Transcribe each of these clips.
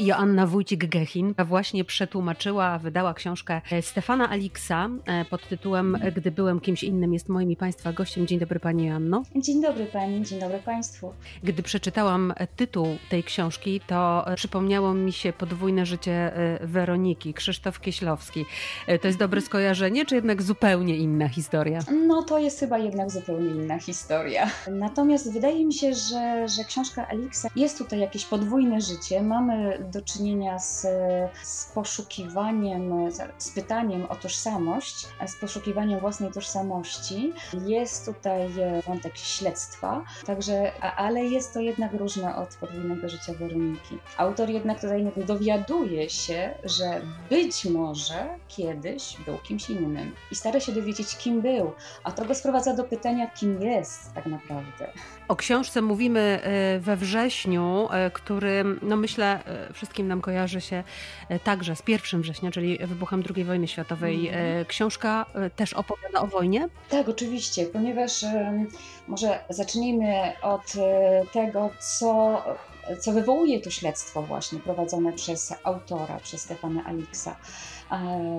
Joanna Wójcik-Gechin właśnie przetłumaczyła, wydała książkę Stefana Aliksa e, pod tytułem Gdy byłem kimś innym jest moim i Państwa gościem. Dzień dobry Pani Joanno. Dzień dobry Pani, dzień dobry Państwu. Gdy przeczytałam tytuł tej książki, to przypomniało mi się podwójne życie e, Weroniki, Krzysztof Kieślowski. E, to jest dobre skojarzenie, czy jednak zupełnie inna historia? No to jest chyba jednak zupełnie inna historia. Natomiast wydaje mi się, że, że książka Aliksa jest tutaj jakieś podwójne życie. Mamy do czynienia z, z poszukiwaniem, z pytaniem o tożsamość, z poszukiwaniem własnej tożsamości. Jest tutaj wątek śledztwa, także, ale jest to jednak różne od podwójnego życia Weroniki. Autor jednak tutaj dowiaduje się, że być może kiedyś był kimś innym i stara się dowiedzieć, kim był, a to go sprowadza do pytania, kim jest tak naprawdę. O książce mówimy e, we wrześniu, e, który, no myślę, e, wszystkim nam kojarzy się także z 1 września, czyli wybuchem II wojny światowej. Mm. Książka też opowiada o wojnie? Tak, oczywiście, ponieważ może zacznijmy od tego, co co wywołuje to śledztwo właśnie prowadzone przez autora, przez Stefana Aliksa.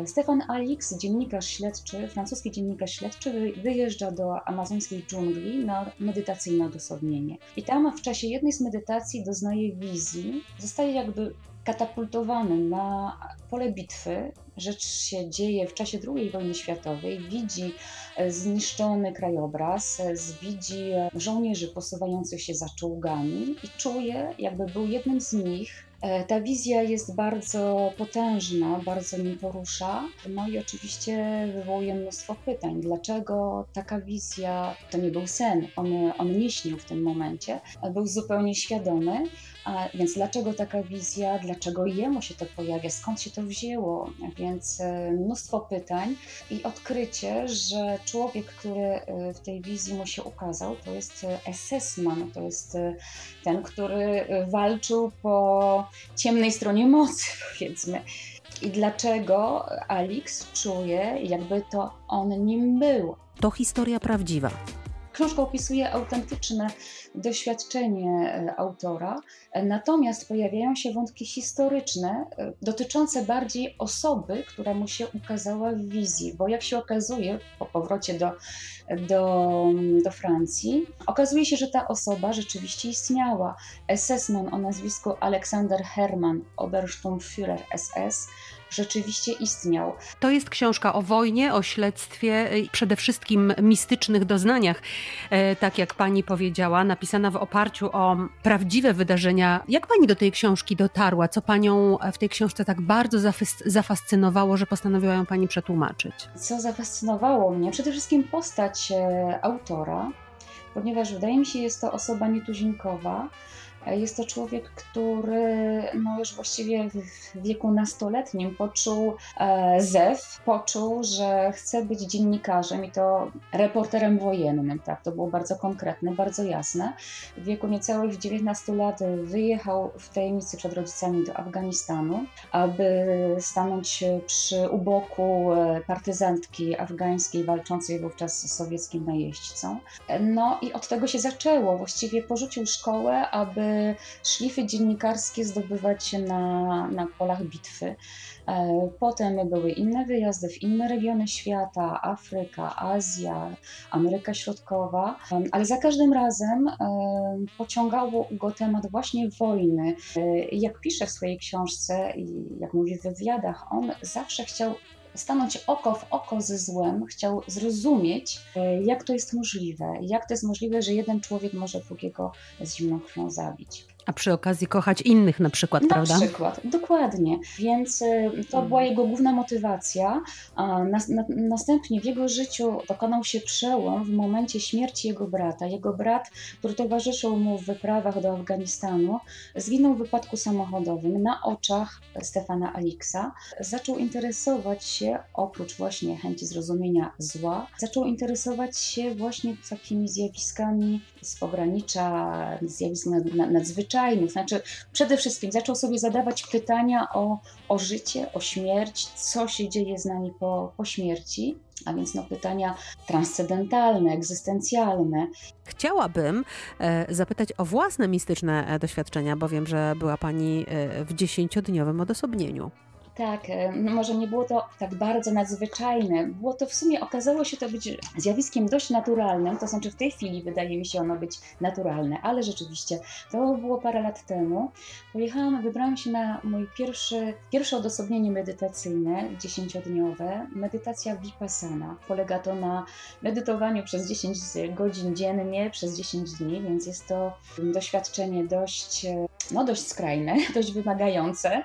Stefan Alix, dziennikarz śledczy, francuski dziennikarz śledczy, wyjeżdża do amazońskiej dżungli na medytacyjne odosobnienie. I tam w czasie jednej z medytacji doznaje wizji, zostaje jakby katapultowany na pole bitwy. Rzecz się dzieje w czasie II wojny światowej. Widzi e, zniszczony krajobraz, e, widzi e, żołnierzy posuwających się za czołgami i czuje, jakby był jednym z nich, ta wizja jest bardzo potężna, bardzo mnie porusza. No i oczywiście wywołuje mnóstwo pytań. Dlaczego taka wizja to nie był sen? On, on nie śnił w tym momencie, był zupełnie świadomy. A więc dlaczego taka wizja, dlaczego jemu się to pojawia, skąd się to wzięło? Więc e, mnóstwo pytań i odkrycie, że człowiek, który e, w tej wizji mu się ukazał, to jest SS-man, to jest ten, który walczył po ciemnej stronie mocy, powiedzmy. I dlaczego Alix czuje, jakby to on nim był. To historia prawdziwa. Książka opisuje autentyczne doświadczenie e, autora, e, natomiast pojawiają się wątki historyczne e, dotyczące bardziej osoby, która mu się ukazała w wizji, bo jak się okazuje po powrocie do, do, do Francji, okazuje się, że ta osoba rzeczywiście istniała. SS-man o nazwisku Alexander Hermann, Obersturmführer SS, rzeczywiście istniał. To jest książka o wojnie, o śledztwie, przede wszystkim mistycznych doznaniach, tak jak pani powiedziała, napisana w oparciu o prawdziwe wydarzenia. Jak pani do tej książki dotarła? Co panią w tej książce tak bardzo zafascynowało, że postanowiła ją pani przetłumaczyć? Co zafascynowało mnie? Przede wszystkim postać e, autora, ponieważ wydaje mi się, jest to osoba nietuzinkowa jest to człowiek, który no już właściwie w wieku nastoletnim poczuł e, zew, poczuł, że chce być dziennikarzem i to reporterem wojennym. Tak? To było bardzo konkretne, bardzo jasne. W wieku niecałych 19 lat wyjechał w tajemnicy przed rodzicami do Afganistanu, aby stanąć przy uboku e, partyzantki afgańskiej walczącej wówczas z sowieckim najeźdźcą. No i od tego się zaczęło. Właściwie porzucił szkołę, aby szlify dziennikarskie zdobywać na, na polach bitwy. E, potem były inne wyjazdy w inne regiony świata, Afryka, Azja, Ameryka Środkowa, ale za każdym razem e, pociągało go temat właśnie wojny. E, jak pisze w swojej książce i jak mówi w wywiadach, on zawsze chciał stanąć oko w oko ze złem, chciał zrozumieć, e, jak to jest możliwe, jak to jest możliwe, że jeden człowiek może drugiego z zimną krwią zabić. A przy okazji kochać innych na przykład, na prawda? Na przykład, dokładnie. Więc e, to mm. była jego główna motywacja. następnie w jego życiu dokonał się przełom w momencie śmierci jego brata. Jego brat, który towarzyszył mu w wyprawach do Afganistanu, zginął w wypadku samochodowym na oczach Stefana Aliksa. Zaczął interesować się, oprócz właśnie chęci zrozumienia zła, zaczął interesować się właśnie takimi zjawiskami z pogranicza, zjawisk nadzwyczajnych, nadzwyczajnych. Znaczy, przede wszystkim zaczął sobie zadawać pytania o, o życie, o śmierć, co się dzieje z nami po, po śmierci a więc no, pytania transcendentalne, egzystencjalne. Chciałabym e, zapytać o własne mistyczne e, doświadczenia, bo wiem, że była Pani e, w dziesięciodniowym odosobnieniu. Tak, e, no może nie było to tak bardzo nadzwyczajne. Było to w sumie, okazało się to być zjawiskiem dość naturalnym, to znaczy w tej chwili wydaje mi się ono być naturalne, ale rzeczywiście to było parę lat temu. Pojechałam, wybrałam się na mój pierwszy, pierwsze odosobnienie medytacyjne, dziesięciodniowe, medytacja Vipassana. Polega to na medytowaniu przez 10 godzin dziennie, przez 10 dni, więc jest to doświadczenie dość, e, no dość skrajne, dość wymagające.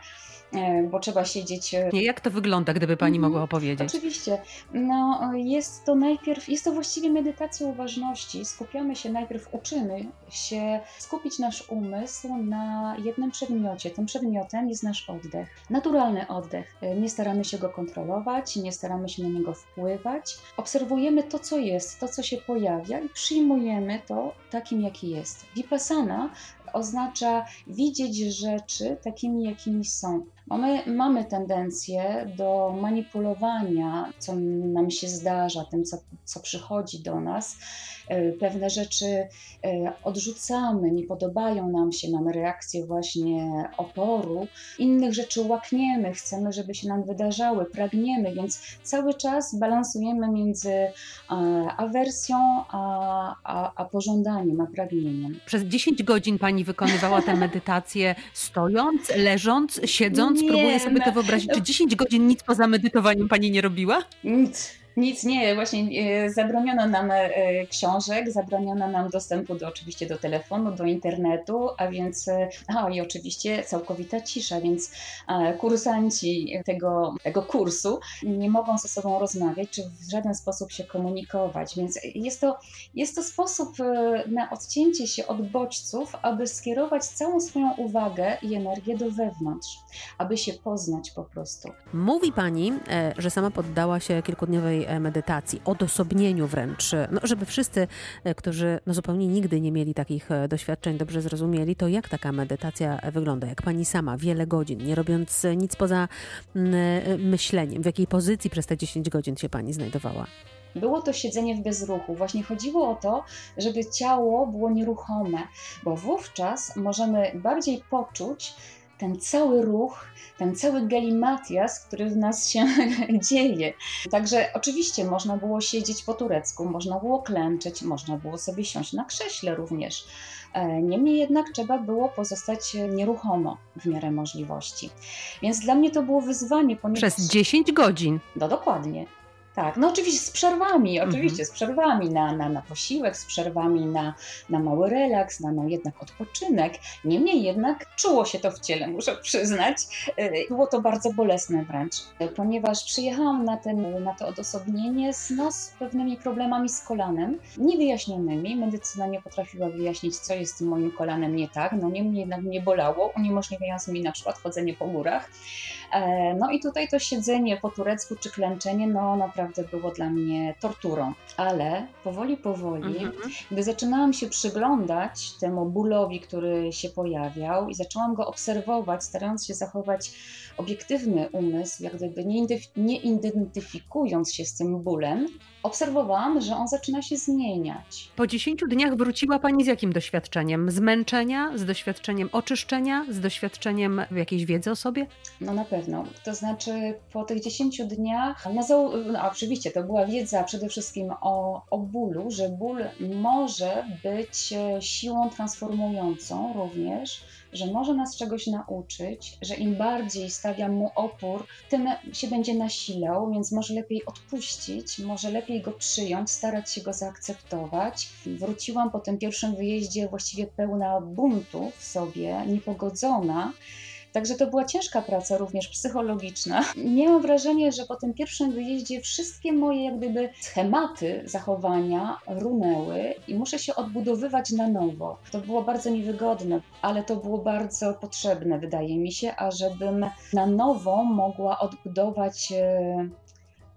E, bo trzeba siedzieć. E, jak to wygląda, gdyby Pani mhm. mogła opowiedzieć? Oczywiście. No, jest to najpierw, jest to właściwie medytacja uważności. Skupiamy się najpierw, uczymy się skupić nasz umysł na jednym przedmiocie. Tym przedmiotem jest nasz oddech. Naturalny oddech. E, nie staramy się go kontrolować, nie staramy się na niego wpływać. Obserwujemy to, co jest, to, co się pojawia i przyjmujemy to takim, jaki jest. Vipassana oznacza widzieć rzeczy takimi, jakimi są. Mamy, mamy tendencję do manipulowania, co nam się zdarza, tym, co, co przychodzi do nas. E, pewne rzeczy e, odrzucamy, nie podobają nam się, mamy reakcję właśnie oporu, innych rzeczy łakniemy, chcemy, żeby się nam wydarzały, pragniemy, więc cały czas balansujemy między e, awersją a, a, a pożądaniem, a pragnieniem. Przez 10 godzin pani wykonywała tę medytację stojąc, leżąc, siedząc? Nie, Próbuję sobie to wyobrazić. Czy 10 godzin nic poza medytowaniem pani nie robiła? Nic. Nic nie, właśnie e, zabroniono nam e, książek, zabroniono nam dostępu do oczywiście do telefonu, do internetu, a więc, e, a i oczywiście całkowita cisza, więc kursanci tego, tego kursu nie mogą ze sobą rozmawiać, czy w żaden sposób się komunikować, więc jest to, jest to sposób na odcięcie się od bodźców, aby skierować całą swoją uwagę i energię do wewnątrz, aby się poznać po prostu. Mówi Pani, że sama poddała się kilkudniowej E, medytacji, odosobnieniu wręcz, no, żeby wszyscy, e, którzy no, zupełnie nigdy nie mieli takich e, doświadczeń, dobrze zrozumieli, to jak taka medytacja wygląda? Jak pani sama, wiele godzin, nie robiąc nic poza myśleniem, w jakiej pozycji przez te 10 godzin się pani znajdowała? Było to siedzenie w bezruchu. Właśnie chodziło o to, żeby ciało było nieruchome, bo wówczas możemy bardziej poczuć ten cały ruch, ten cały galimatias, który w nas się dzieje. Także oczywiście można było siedzieć po turecku, można było klęczeć, można było sobie siąść na krześle również. E, niemniej jednak trzeba było pozostać nieruchomo w miarę możliwości. Więc dla mnie to było wyzwanie. Ponieważ... Przez 10 godzin. No dokładnie. Tak, no oczywiście z przerwami, mhm. oczywiście z przerwami na, na, na posiłek, z przerwami na, na mały relaks, na no jednak odpoczynek. Niemniej jednak czuło się to w ciele, muszę przyznać. E, było to bardzo bolesne wręcz, ponieważ przyjechałam na, ten, na to odosobnienie z, no, z pewnymi problemami z kolanem, niewyjaśnionymi. Medycyna nie potrafiła wyjaśnić, co jest z moim kolanem nie tak. No niemniej jednak mnie bolało, uniemożliwiając mi na przykład chodzenie po górach. E, no i tutaj to siedzenie po turecku czy klęczenie, no naprawdę było dla mnie torturą. Ale powoli, powoli, mhm. gdy zaczynałam się przyglądać temu bólowi, który się pojawiał i zaczęłam go obserwować, starając się zachować obiektywny umysł, jak gdyby nie, nie identyfikując się z tym bólem, obserwowałam, że on zaczyna się zmieniać. Po 10 dniach wróciła Pani z jakim doświadczeniem? Zmęczenia, z doświadczeniem oczyszczenia, z doświadczeniem jakiejś wiedzy o sobie? No na pewno. To znaczy po tych 10 dniach, no oczywiście to była wiedza przede wszystkim o, o bólu, że ból może być e, siłą transformującą również, że może nas czegoś nauczyć, że im bardziej stawiam mu opór, tym się będzie nasilał, więc może lepiej odpuścić, może lepiej go przyjąć, starać się go zaakceptować. Wróciłam po tym pierwszym wyjeździe właściwie pełna buntu w sobie, niepogodzona Także to była ciężka praca, również psychologiczna. Miałam wrażenie, że po tym pierwszym wyjeździe wszystkie moje jak gdyby schematy zachowania runęły i muszę się odbudowywać na nowo. To było bardzo niewygodne, ale to było bardzo potrzebne, wydaje mi się, ażebym na nowo mogła odbudować e,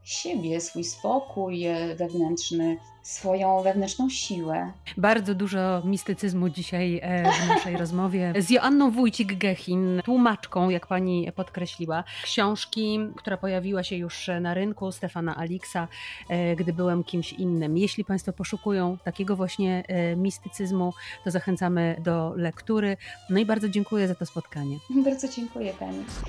siebie, swój spokój e, wewnętrzny, swoją wewnętrzną siłę. Bardzo dużo mistycyzmu dzisiaj e, w naszej rozmowie z Joanną Wójcik-Gechin, tłumaczką, jak pani podkreśliła, książki, która pojawiła się już na rynku Stefana Aliksa, e, gdy byłem kimś innym. Jeśli państwo poszukują takiego właśnie mistycyzmu, to zachęcamy do lektury. No i bardzo dziękuję za to spotkanie. Bardzo dziękuję pani.